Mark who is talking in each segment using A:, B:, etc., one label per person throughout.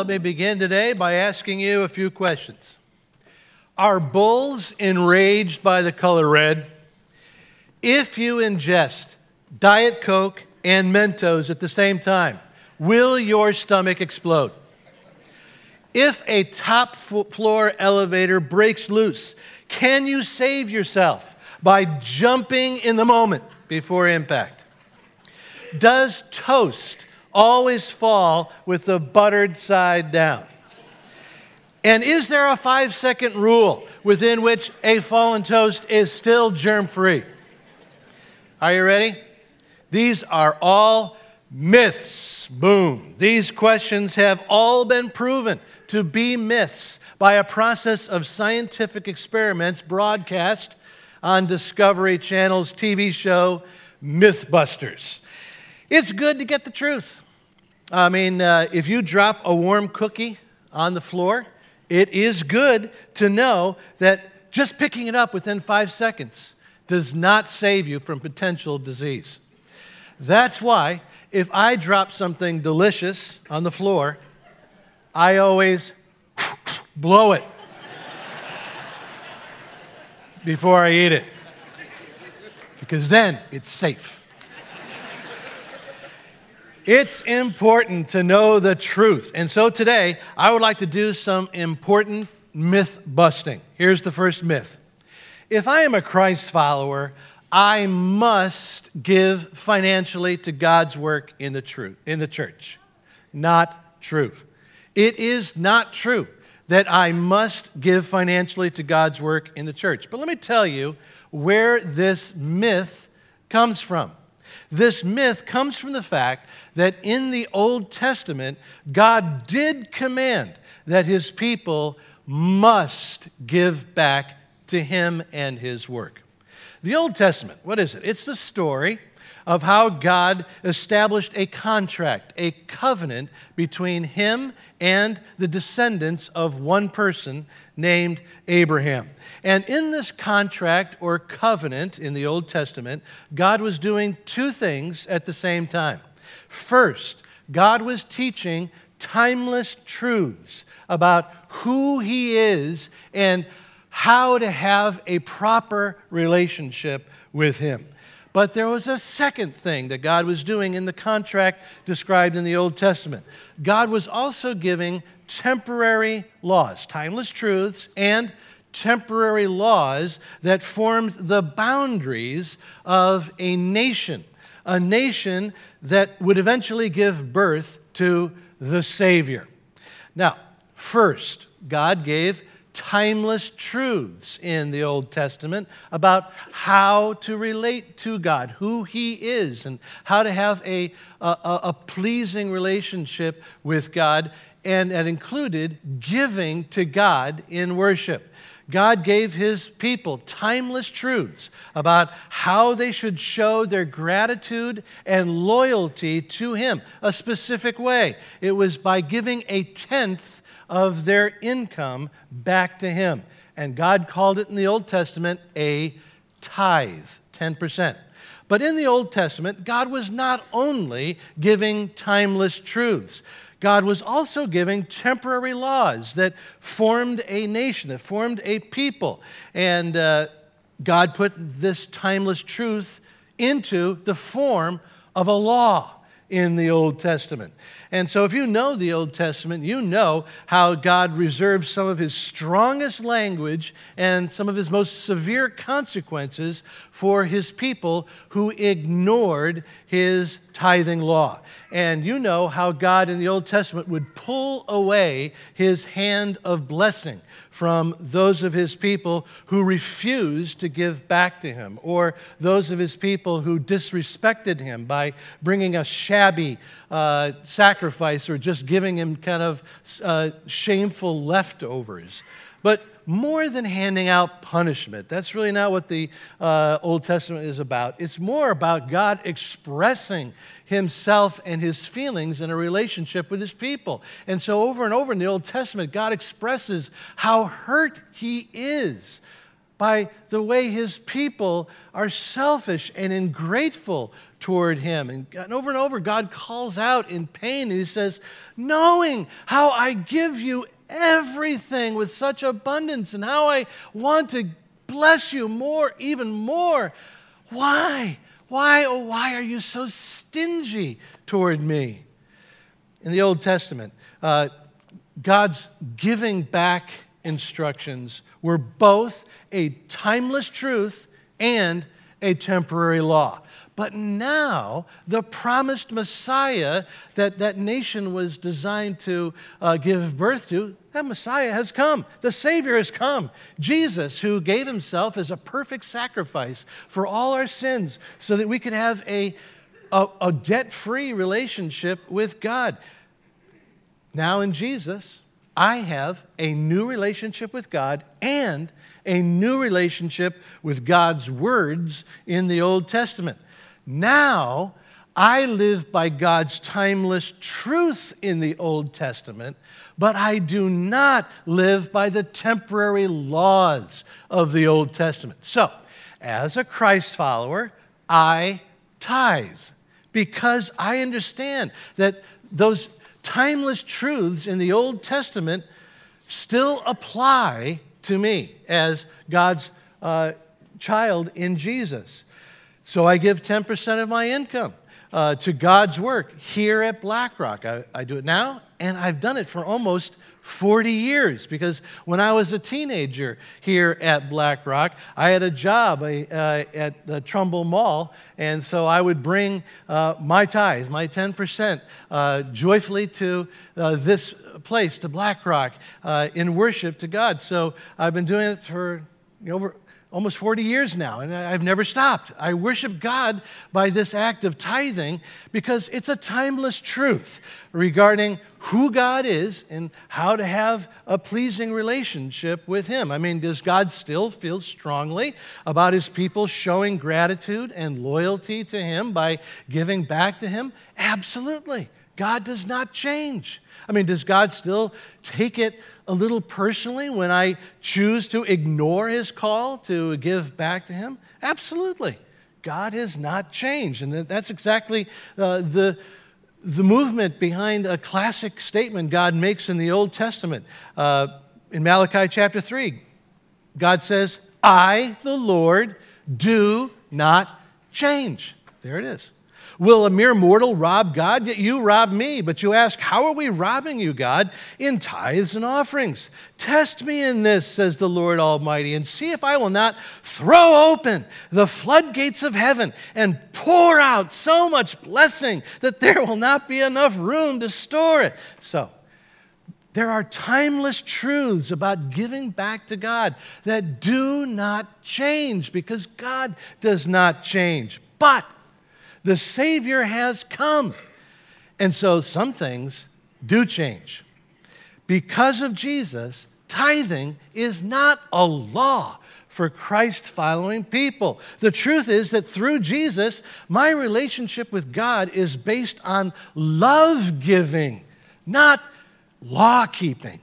A: let me begin today by asking you a few questions. Are bulls enraged by the color red? If you ingest Diet Coke and Mentos at the same time, will your stomach explode? If a top floor elevator breaks loose, can you save yourself by jumping in the moment before impact? Does toast always fall with the buttered side down? And is there a five second rule within which a fallen toast is still germ free? Are you ready? These are all myths. Boom. These questions have all been proven to be myths by a process of scientific experiments broadcast on Discovery Channel's TV show Mythbusters. It's good to get the truth. I mean, uh, if you drop a warm cookie on the floor, it is good to know that just picking it up within five seconds does not save you from potential disease. That's why if I drop something delicious on the floor, I always blow it before I eat it because then it's safe. It's important to know the truth. And so today, I would like to do some important myth busting. Here's the first myth If I am a Christ follower, I must give financially to God's work in the, truth, in the church. Not true. It is not true that I must give financially to God's work in the church. But let me tell you where this myth comes from. This myth comes from the fact that in the Old Testament, God did command that his people must give back to him and his work. The Old Testament, what is it? It's the story of how God established a contract, a covenant between him and the descendants of one person named Abraham. And in this contract or covenant in the Old Testament, God was doing two things at the same time. First, God was teaching timeless truths about who He is and how to have a proper relationship with Him. But there was a second thing that God was doing in the contract described in the Old Testament. God was also giving temporary laws, timeless truths, and temporary laws that formed the boundaries of a nation, a nation that would eventually give birth to the Savior. Now, first, God gave timeless truths in the Old Testament about how to relate to God, who He is, and how to have a, a, a pleasing relationship with God. And that included giving to God in worship. God gave his people timeless truths about how they should show their gratitude and loyalty to him a specific way. It was by giving a tenth of their income back to Him. And God called it in the Old Testament a tithe, 10%. But in the Old Testament, God was not only giving timeless truths, God was also giving temporary laws that formed a nation, that formed a people. And uh, God put this timeless truth into the form of a law in the Old Testament. And so, if you know the Old Testament, you know how God reserves some of his strongest language and some of his most severe consequences for his people who ignored his tithing law. And you know how God in the Old Testament would pull away his hand of blessing from those of his people who refused to give back to him, or those of his people who disrespected him by bringing a shabby uh, sacrifice or just giving him kind of uh, shameful leftovers. But more than handing out punishment. That's really not what the uh, Old Testament is about. It's more about God expressing himself and his feelings in a relationship with his people. And so, over and over in the Old Testament, God expresses how hurt he is by the way his people are selfish and ungrateful toward Him. And, over and over, God calls out in pain and He says, Knowing how I give you everything with such abundance and how I want to bless you more, even more. Why? Why, oh, why are you so stingy toward me? In the Old Testament, uh, God's giving back instructions were both a timeless truth and a temporary law. But now, the promised Messiah that that nation was designed to uh, give birth to, that Messiah has come. The Savior has come. Jesus, who gave himself as a perfect sacrifice for all our sins so that we could have a, a, a debt free relationship with God. Now, in Jesus, I have a new relationship with God and a new relationship with God's words in the Old Testament. Now, I live by God's timeless truth in the Old Testament, but I do not live by the temporary laws of the Old Testament. So, as a Christ follower, I tithe because I understand that those timeless truths in the Old Testament still apply to me as God's uh, child in Jesus. So I give 10% of my income uh, to God's work here at BlackRock. I, I do it now, and I've done it for almost 40 years because when I was a teenager here at BlackRock, I had a job uh, at the Trumbull Mall, and so I would bring uh, my tithe, my 10%, uh, joyfully to uh, this place, to BlackRock, uh, in worship to God. So I've been doing it for over almost 40 years now, and I've never stopped. I worship God by this act of tithing because it's a timeless truth regarding who God is and how to have a pleasing relationship with Him. I mean, does God still feel strongly about His people showing gratitude and loyalty to Him by giving back to Him? Absolutely. God does not change. I mean, does God still take it a little personally when I choose to ignore his call to give back to him? Absolutely. God has not changed. And that's exactly uh, the, the movement behind a classic statement God makes in the Old Testament. Uh, in Malachi chapter 3, God says, I, the Lord, do not change. There it is. Will a mere mortal rob God? Yet you rob me. But you ask, How are we robbing you, God? In tithes and offerings. Test me in this, says the Lord Almighty, and see if I will not throw open the floodgates of heaven and pour out so much blessing that there will not be enough room to store it. So, there are timeless truths about giving back to God that do not change because God does not change. But the Savior has come. And so some things do change. Because of Jesus, tithing is not a law for Christ following people. The truth is that through Jesus, my relationship with God is based on love giving, not law keeping.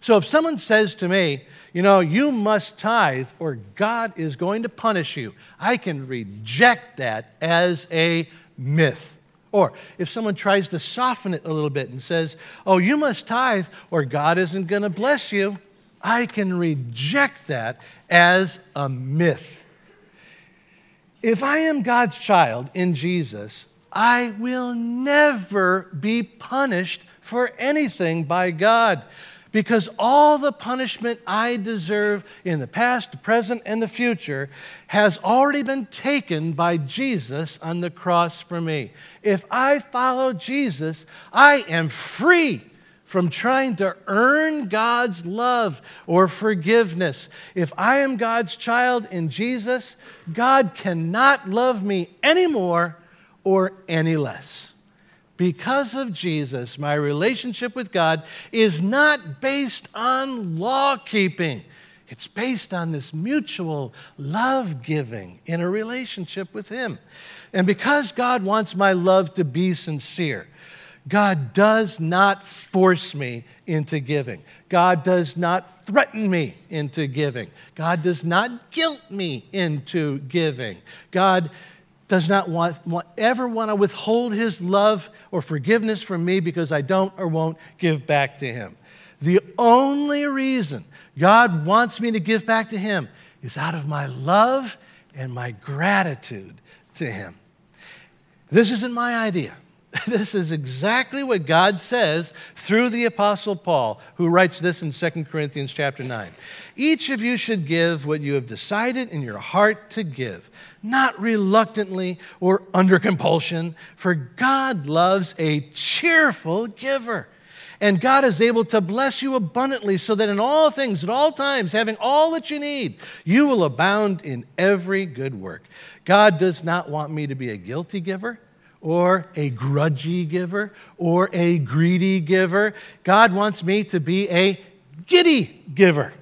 A: So if someone says to me, you know, you must tithe or God is going to punish you. I can reject that as a myth. Or if someone tries to soften it a little bit and says, oh, you must tithe or God isn't going to bless you, I can reject that as a myth. If I am God's child in Jesus, I will never be punished for anything by God because all the punishment I deserve in the past, the present, and the future has already been taken by Jesus on the cross for me. If I follow Jesus, I am free from trying to earn God's love or forgiveness. If I am God's child in Jesus, God cannot love me any more or any less because of Jesus, my relationship with God is not based on law keeping. It's based on this mutual love giving in a relationship with Him. And because God wants my love to be sincere, God does not force me into giving. God does not threaten me into giving. God does not guilt me into giving. God does not want, want, ever want to withhold his love or forgiveness from me because I don't or won't give back to him. The only reason God wants me to give back to him is out of my love and my gratitude to him. This isn't my idea. This is exactly what God says through the apostle Paul, who writes this in 2 Corinthians chapter 9. Each of you should give what you have decided in your heart to give, not reluctantly or under compulsion, for God loves a cheerful giver. And God is able to bless you abundantly so that in all things, at all times, having all that you need, you will abound in every good work. God does not want me to be a guilty giver or a grudgy giver or a greedy giver. God wants me to be a giddy giver.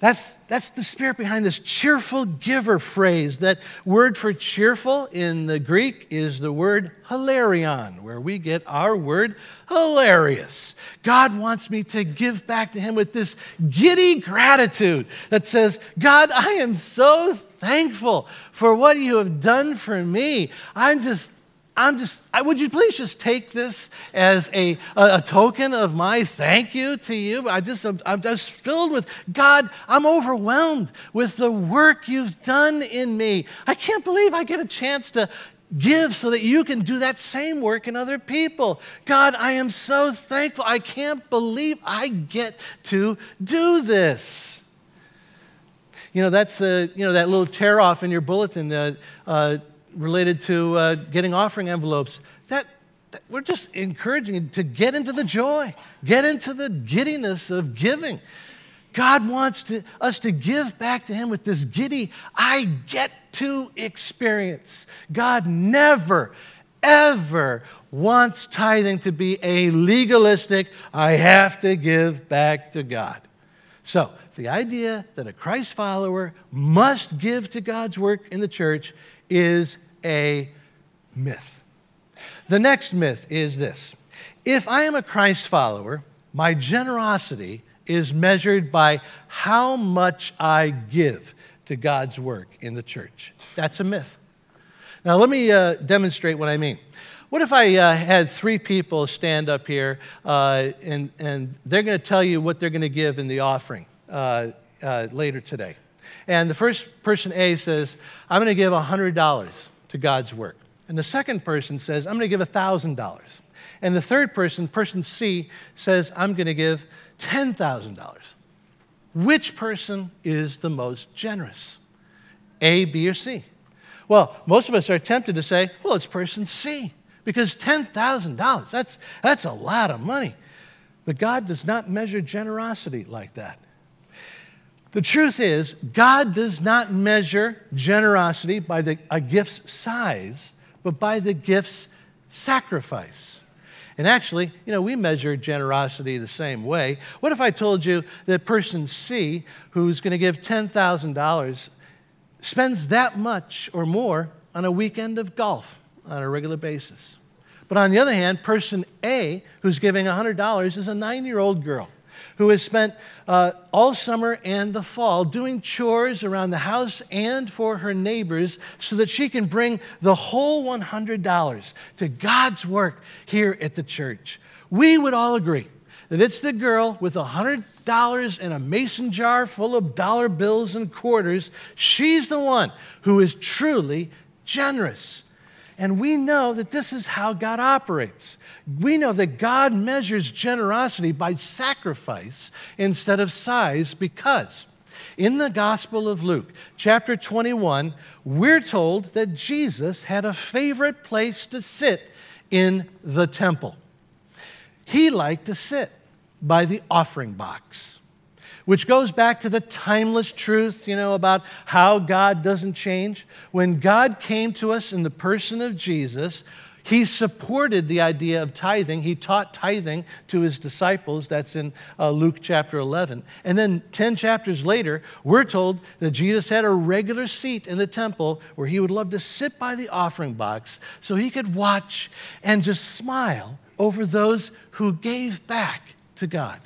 A: That's, that's the spirit behind this cheerful giver phrase. That word for cheerful in the Greek is the word hilarion, where we get our word hilarious. God wants me to give back to Him with this giddy gratitude that says, God, I am so thankful for what you have done for me. I'm just I'm just, I, would you please just take this as a, a, a, token of my thank you to you? I just, I'm, I'm just filled with God, I'm overwhelmed with the work you've done in me. I can't believe I get a chance to give so that you can do that same work in other people. God, I am so thankful. I can't believe I get to do this. You know, that's, uh, you know, that little tear off in your bulletin. Uh, uh, related to uh, getting offering envelopes, that, that, we're just encouraging you to get into the joy, get into the giddiness of giving. God wants to, us to give back to Him with this giddy, I get to experience. God never, ever wants tithing to be a legalistic, I have to give back to God. So, the idea that a Christ follower must give to God's work in the church is a myth. The next myth is this if I am a Christ follower, my generosity is measured by how much I give to God's work in the church. That's a myth. Now, let me uh, demonstrate what I mean. What if I uh, had three people stand up here uh, and, and they're going to tell you what they're going to give in the offering uh, uh, later today? And the first person A says, I'm going to give $100 to God's work. And the second person says, I'm going to give $1,000. And the third person, person C, says, I'm going to give $10,000. Which person is the most generous? A, B, or C? Well, most of us are tempted to say, well, it's person C, because $10,000, that's, that's a lot of money. But God does not measure generosity like that. The truth is, God does not measure generosity by the, a gift's size, but by the gift's sacrifice. And actually, you know, we measure generosity the same way. What if I told you that person C, who's going to give $10,000, spends that much or more on a weekend of golf on a regular basis? But on the other hand, person A, who's giving $100, is a nine year old girl who has spent uh, all summer and the fall doing chores around the house and for her neighbors so that she can bring the whole $100 to God's work here at the church. We would all agree that it's the girl with a $100 in a mason jar full of dollar bills and quarters. She's the one who is truly generous. And we know that this is how God operates. We know that God measures generosity by sacrifice instead of size because in the Gospel of Luke, chapter 21, we're told that Jesus had a favorite place to sit in the temple. He liked to sit by the offering box which goes back to the timeless truth, you know, about how God doesn't change. When God came to us in the person of Jesus, he supported the idea of tithing. He taught tithing to his disciples. That's in uh, Luke chapter 11. And then 10 chapters later, we're told that Jesus had a regular seat in the temple where he would love to sit by the offering box so he could watch and just smile over those who gave back to God.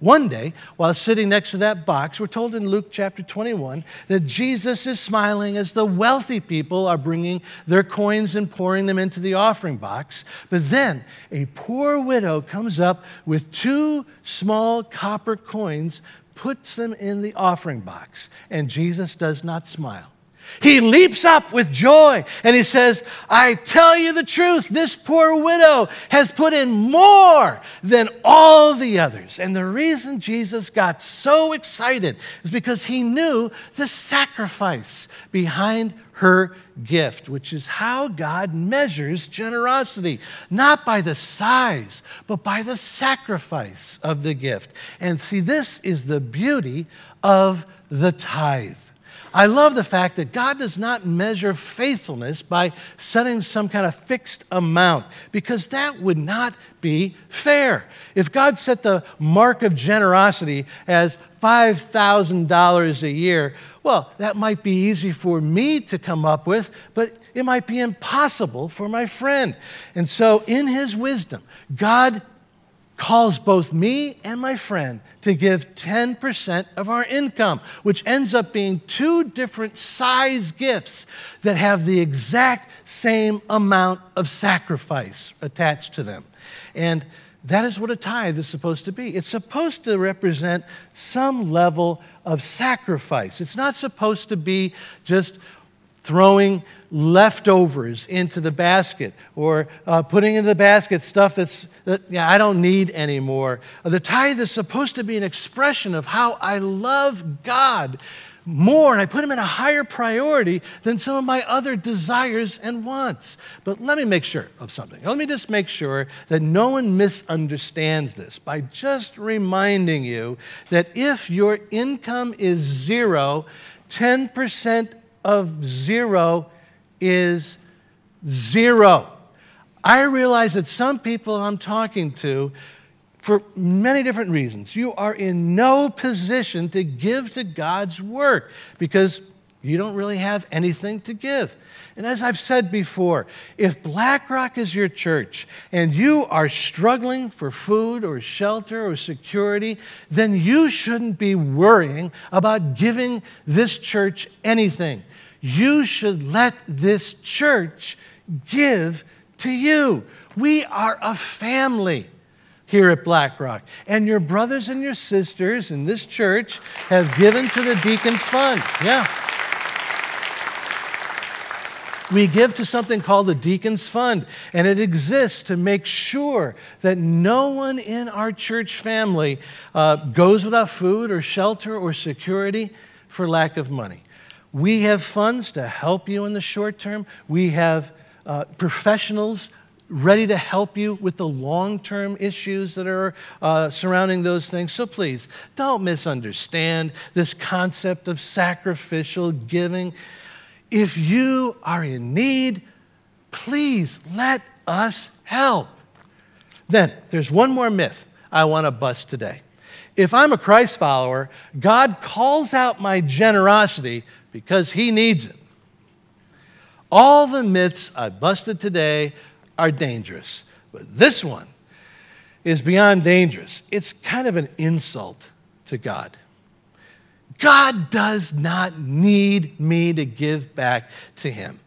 A: One day, while sitting next to that box, we're told in Luke chapter 21 that Jesus is smiling as the wealthy people are bringing their coins and pouring them into the offering box. But then a poor widow comes up with two small copper coins, puts them in the offering box, and Jesus does not smile. He leaps up with joy and he says, I tell you the truth, this poor widow has put in more than all the others. And the reason Jesus got so excited is because he knew the sacrifice behind her gift, which is how God measures generosity, not by the size, but by the sacrifice of the gift. And see, this is the beauty of the tithe. I love the fact that God does not measure faithfulness by setting some kind of fixed amount, because that would not be fair. If God set the mark of generosity as $5,000 a year, well, that might be easy for me to come up with, but it might be impossible for my friend. And so, in his wisdom, God calls both me and my friend to give 10% of our income, which ends up being two different size gifts that have the exact same amount of sacrifice attached to them. And that is what a tithe is supposed to be. It's supposed to represent some level of sacrifice. It's not supposed to be just throwing leftovers into the basket or uh, putting into the basket stuff that's that yeah, I don't need anymore. The tithe is supposed to be an expression of how I love God more and I put him in a higher priority than some of my other desires and wants. But let me make sure of something. Let me just make sure that no one misunderstands this by just reminding you that if your income is zero, 10% of zero is zero. I realize that some people I'm talking to, for many different reasons, you are in no position to give to God's work because you don't really have anything to give. And as I've said before, if BlackRock is your church and you are struggling for food or shelter or security, then you shouldn't be worrying about giving this church anything you should let this church give to you. We are a family here at BlackRock. And your brothers and your sisters in this church have given to the Deacons Fund. Yeah. We give to something called the Deacons Fund, and it exists to make sure that no one in our church family uh, goes without food or shelter or security for lack of money. We have funds to help you in the short term. We have uh, professionals ready to help you with the long term issues that are uh, surrounding those things. So please, don't misunderstand this concept of sacrificial giving. If you are in need, please let us help. Then there's one more myth I want to bust today. If I'm a Christ follower, God calls out my generosity because he needs it. All the myths I busted today are dangerous, but this one is beyond dangerous. It's kind of an insult to God. God does not need me to give back to him.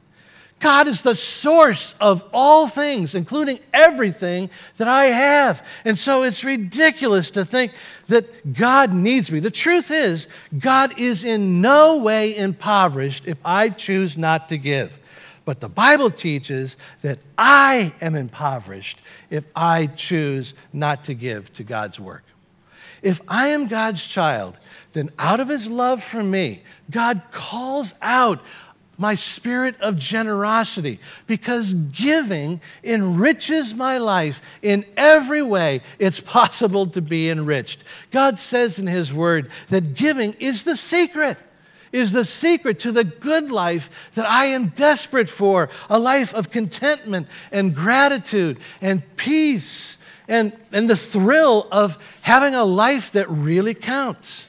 A: God is the source of all things, including everything that I have. And so it's ridiculous to think that God needs me. The truth is, God is in no way impoverished if I choose not to give. But the Bible teaches that I am impoverished if I choose not to give to God's work. If I am God's child, then out of his love for me, God calls out my spirit of generosity because giving enriches my life in every way it's possible to be enriched. God says in His Word that giving is the secret. Is the secret to the good life that I am desperate for a life of contentment and gratitude and peace and, and the thrill of having a life that really counts.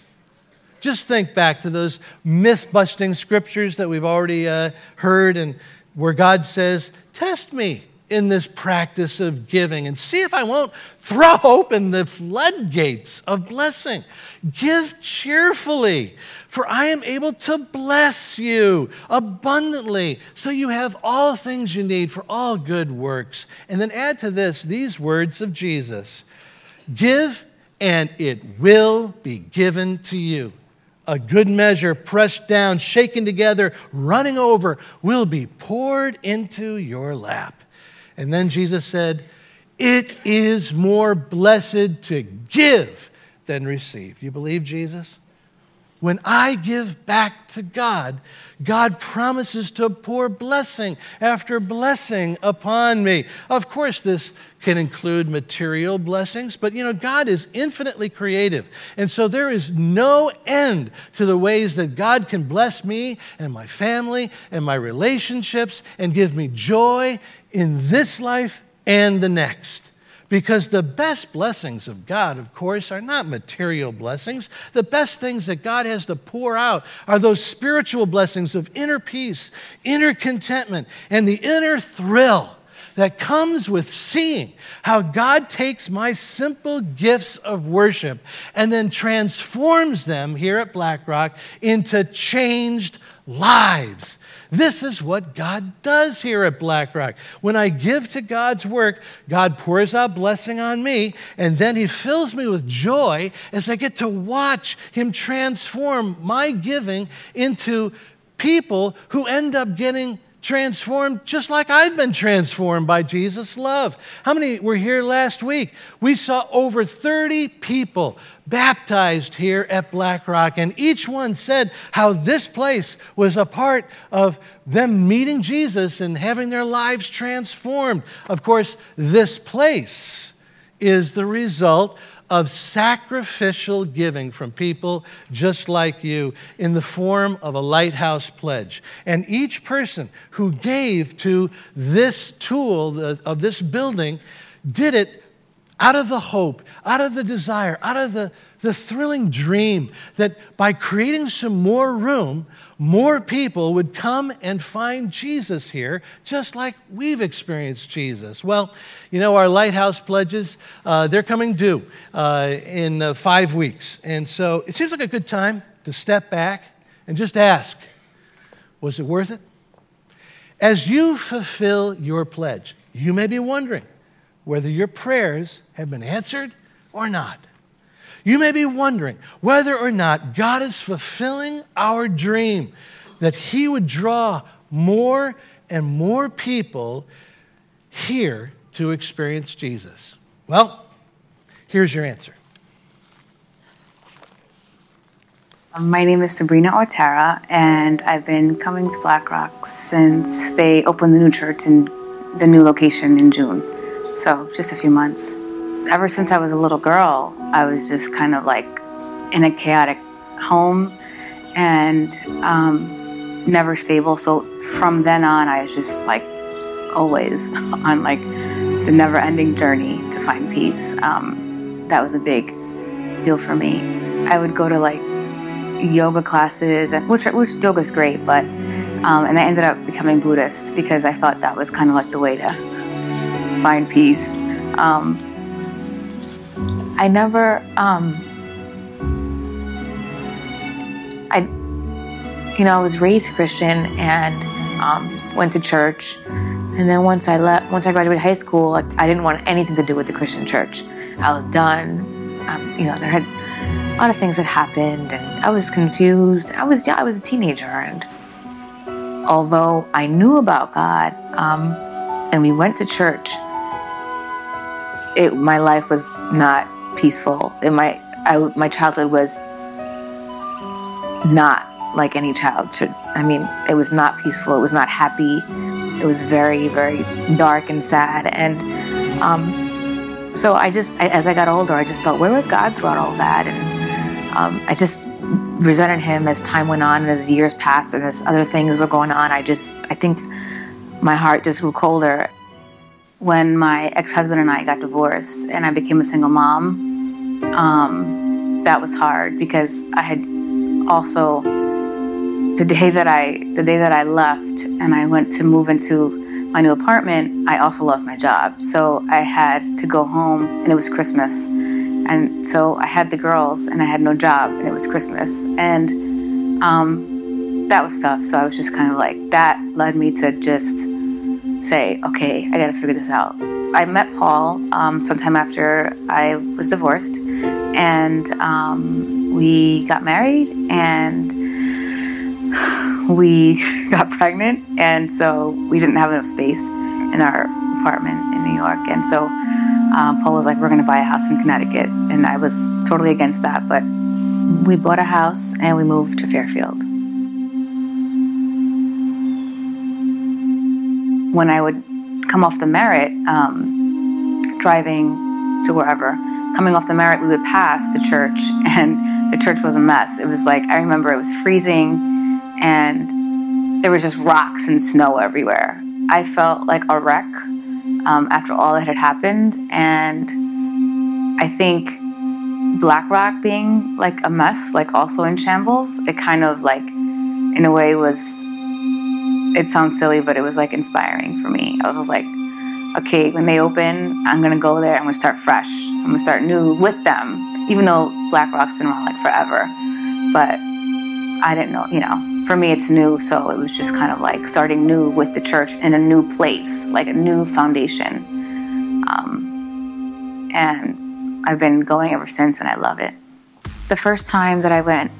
A: Just think back to those myth busting scriptures that we've already uh, heard and where God says, Test me in this practice of giving and see if I won't throw open the floodgates of blessing. Give cheerfully, for I am able to bless you abundantly, so you have all things you need for all good works. And then add to this these words of Jesus Give, and it will be given to you. A good measure, pressed down, shaken together, running over, will be poured into your lap. And then Jesus said, It is more blessed to give than receive. Do you believe Jesus? When I give back to God, God promises to pour blessing after blessing upon me. Of course, this can include material blessings, but you know, God is infinitely creative. And so there is no end to the ways that God can bless me and my family and my relationships and give me joy in this life and the next. Because the best blessings of God, of course, are not material blessings. The best things that God has to pour out are those spiritual blessings of inner peace, inner contentment, and the inner thrill that comes with seeing how God takes my simple gifts of worship and then transforms them here at BlackRock into changed lives this is what God does here at BlackRock. When I give to God's work, God pours out blessing on me, and then He fills me with joy as I get to watch Him transform my giving into people who end up getting transformed just like I've been transformed by Jesus' love. How many were here last week? We saw over 30 people baptized here at BlackRock, and each one said how this place was a part of them meeting Jesus and having their lives transformed. Of course, this place is the result of sacrificial giving from people just like you in the form of a lighthouse pledge. And each person who gave to this tool of this building did it out of the hope, out of the desire, out of the, the thrilling dream that by creating some more room, more people would come and find Jesus here, just like we've experienced Jesus. Well, you know, our lighthouse pledges, uh, they're coming due uh, in uh, five weeks. And so it seems like a good time to step back and just ask was it worth it? As you fulfill your pledge, you may be wondering whether your prayers have been answered or not. You may be wondering whether or not God is fulfilling our dream that He would draw more and more people here to experience Jesus. Well, here's your answer.
B: Um, my name is Sabrina Ortera, and I've been coming to BlackRock since they opened the new church in the new location in June. So, just a few months ever since I was a little girl, I was just kind of like in a chaotic home and um, never stable. So from then on, I was just like always on like the never ending journey to find peace. Um, that was a big deal for me. I would go to like yoga classes, and which, which yoga is great, but um, and I ended up becoming Buddhist because I thought that was kind of like the way to find peace. Um, I never, um, I, you know, I was raised Christian and um, went to church. And then once I left, once I graduated high school, like, I didn't want anything to do with the Christian church. I was done. Um, you know, there had a lot of things that happened, and I was confused. I was, yeah, I was a teenager, and although I knew about God, um, and we went to church, it, my life was not peaceful. In my I, my childhood was not like any child should. I mean, it was not peaceful. It was not happy. It was very, very dark and sad. And um, so I just, I, as I got older, I just thought, where was God throughout all that? And um, I just resented Him as time went on and as years passed and as other things were going on. I just, I think my heart just grew colder when my ex-husband and I got divorced and I became a single mom um, that was hard because I had also the day that I the day that I left and I went to move into my new apartment, I also lost my job. So I had to go home, and it was Christmas. And so I had the girls, and I had no job, and it was Christmas. And um, that was tough. So I was just kind of like, that led me to just say, okay, I gotta figure this out. I met Paul um, sometime after I was divorced, and um, we got married, and we got pregnant, and so we didn't have enough space in our apartment in New York, and so um, Paul was like, "We're going to buy a house in Connecticut," and I was totally against that, but we bought a house and we moved to Fairfield. When I would come off the Merritt, um, driving to wherever, coming off the Merritt, we would pass the church, and the church was a mess. It was like I remember it was freezing and there was just rocks and snow everywhere. I felt like a wreck um, after all that had happened, and I think Black Rock being like a mess, like also in shambles, it kind of like, in a way, was. It sounds silly, but it was like inspiring for me. I was like, okay, when they open, I'm gonna go there. I'm gonna start fresh. I'm gonna start new with them, even though Black Rock's been around like forever. But I didn't know, you know, for me it's new so it was just kind of like starting new with the church in a new place like a new foundation um, and i've been going ever since and i love it the first time that i went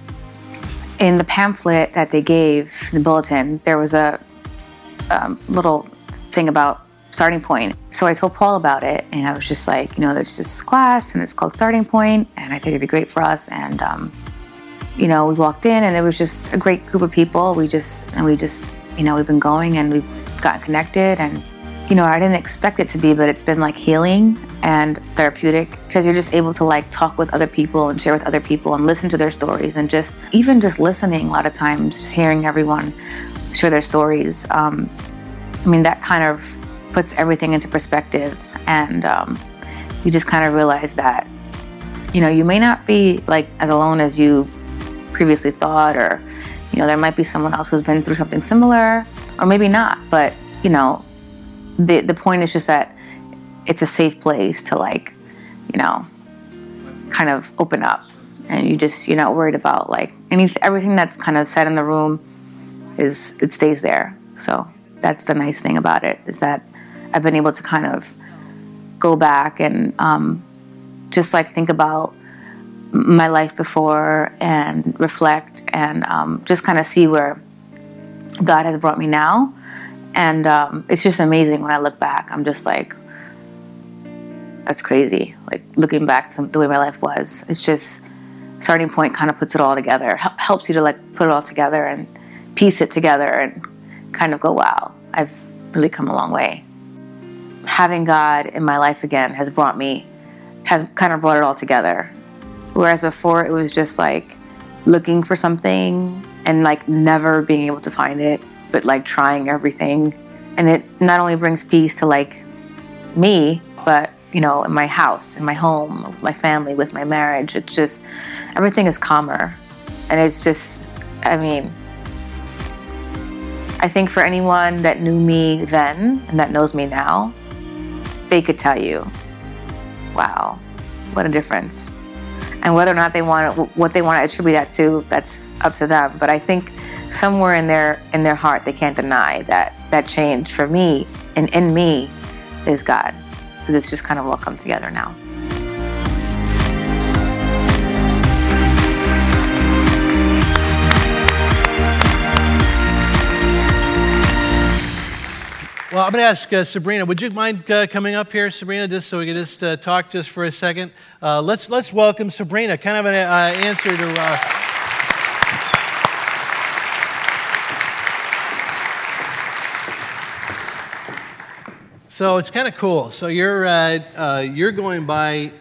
B: in the pamphlet that they gave the bulletin there was a um, little thing about starting point so i told paul about it and i was just like you know there's this class and it's called starting point and i think it'd be great for us and um, you know, we walked in and there was just a great group of people. We just, and we just, you know, we've been going and we've gotten connected. And, you know, I didn't expect it to be, but it's been like healing and therapeutic because you're just able to like talk with other people and share with other people and listen to their stories and just, even just listening a lot of times, just hearing everyone share their stories. Um, I mean, that kind of puts everything into perspective. And um, you just kind of realize that, you know, you may not be like as alone as you previously thought or you know there might be someone else who's been through something similar or maybe not but you know the the point is just that it's a safe place to like you know kind of open up and you just you're not worried about like anything everything that's kind of said in the room is it stays there so that's the nice thing about it is that i've been able to kind of go back and um, just like think about my life before and reflect and um, just kind of see where God has brought me now. And um, it's just amazing when I look back. I'm just like, that's crazy. Like looking back to the way my life was, it's just starting point kind of puts it all together, helps you to like put it all together and piece it together and kind of go, wow, I've really come a long way. Having God in my life again has brought me, has kind of brought it all together Whereas before it was just like looking for something and like never being able to find it, but like trying everything. And it not only brings peace to like me, but you know, in my house, in my home, with my family, with my marriage. It's just everything is calmer. And it's just, I mean, I think for anyone that knew me then and that knows me now, they could tell you, wow, what a difference and whether or not they want what they want to attribute that to that's up to them but i think somewhere in their in their heart they can't deny that that change for me and in me is god because it's just kind of all come together now
A: Well, I'm going to ask uh, Sabrina. Would you mind uh, coming up here, Sabrina, just so we can just uh, talk just for a second? Uh, let's let's welcome Sabrina. Kind of an uh, answer to. So it's kind of cool. So you're you're going by.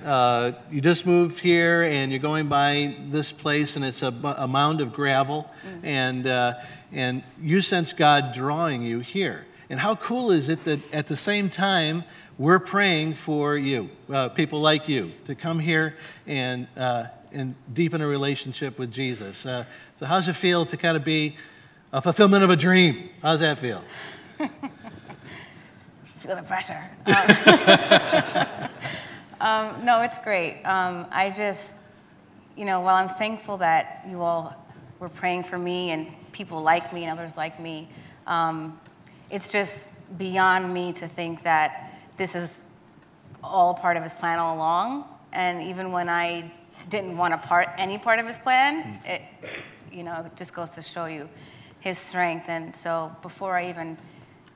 A: you just moved here, and you're going by this place, and it's a, a mound of gravel, mm-hmm. and and you sense God drawing you here. And how cool is it that at the same time, we're praying for you, uh, people like you, to come here and, uh, and deepen a relationship with Jesus. Uh, so, how's it feel to kind of be a fulfillment of a dream? How's that feel?
B: feel the pressure. Um, um, no, it's great. Um, I just, you know, while I'm thankful that you all were praying for me and people like me and others like me, um, it's just beyond me to think that this is all part of his plan all along. And even when I didn't want a part, any part of his plan, it, you know, it just goes to show you his strength. And so before I even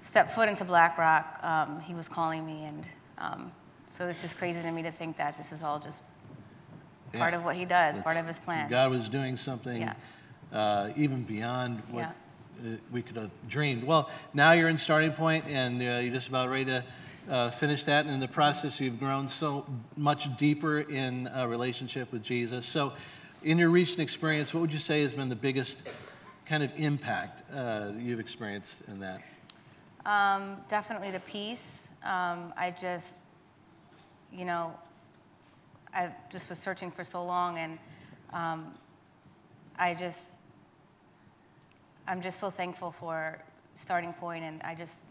B: stepped foot into Black Rock, um, he was calling me. And um, so it's just crazy to me to think that this is all just part of what he does, part of his plan.
A: God was doing something
B: Yeah.
A: uh, even beyond what
B: Yeah.
A: uh, we could have dreamed. Well, now you're in starting point and uh, you're just about ready to uh, finish that. And in the process, you've grown so much deeper in a relationship with Jesus. So, in your recent experience, what would you say has been the biggest kind of impact uh, you've experienced in that?
B: Um, definitely the peace. Um, I just, you know, I just was searching for so long, and um, I just, I'm just so thankful for starting point, and I just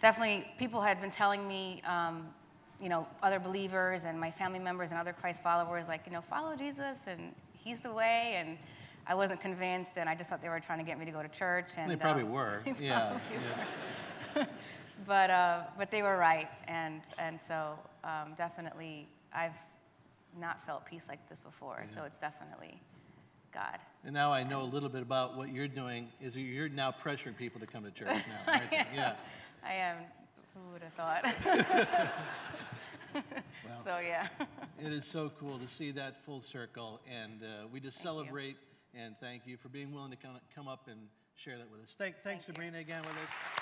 B: definitely people had been telling me, um, you know, other believers and my family members and other Christ followers, like, you know, follow Jesus, and He's the way, and I wasn't convinced, and I just thought they were trying to get me to go to church. And
A: They probably
B: um,
A: were.
B: they
A: Yeah.
B: probably
A: yeah.
B: but uh, but they were right, and and so um, definitely I've not felt peace like this before. So it's definitely God.
A: And now I know a little bit about what you're doing. Is you're now pressuring people to come to church now, aren't? Yeah.
B: I am. Who would have thought? So yeah.
A: It is so cool to see that full circle, and uh, we just
B: Thank you.
A: And thank you for being willing to come, come up and share that with us. Thank, thanks,
B: Thank you.
A: Sabrina, again with us.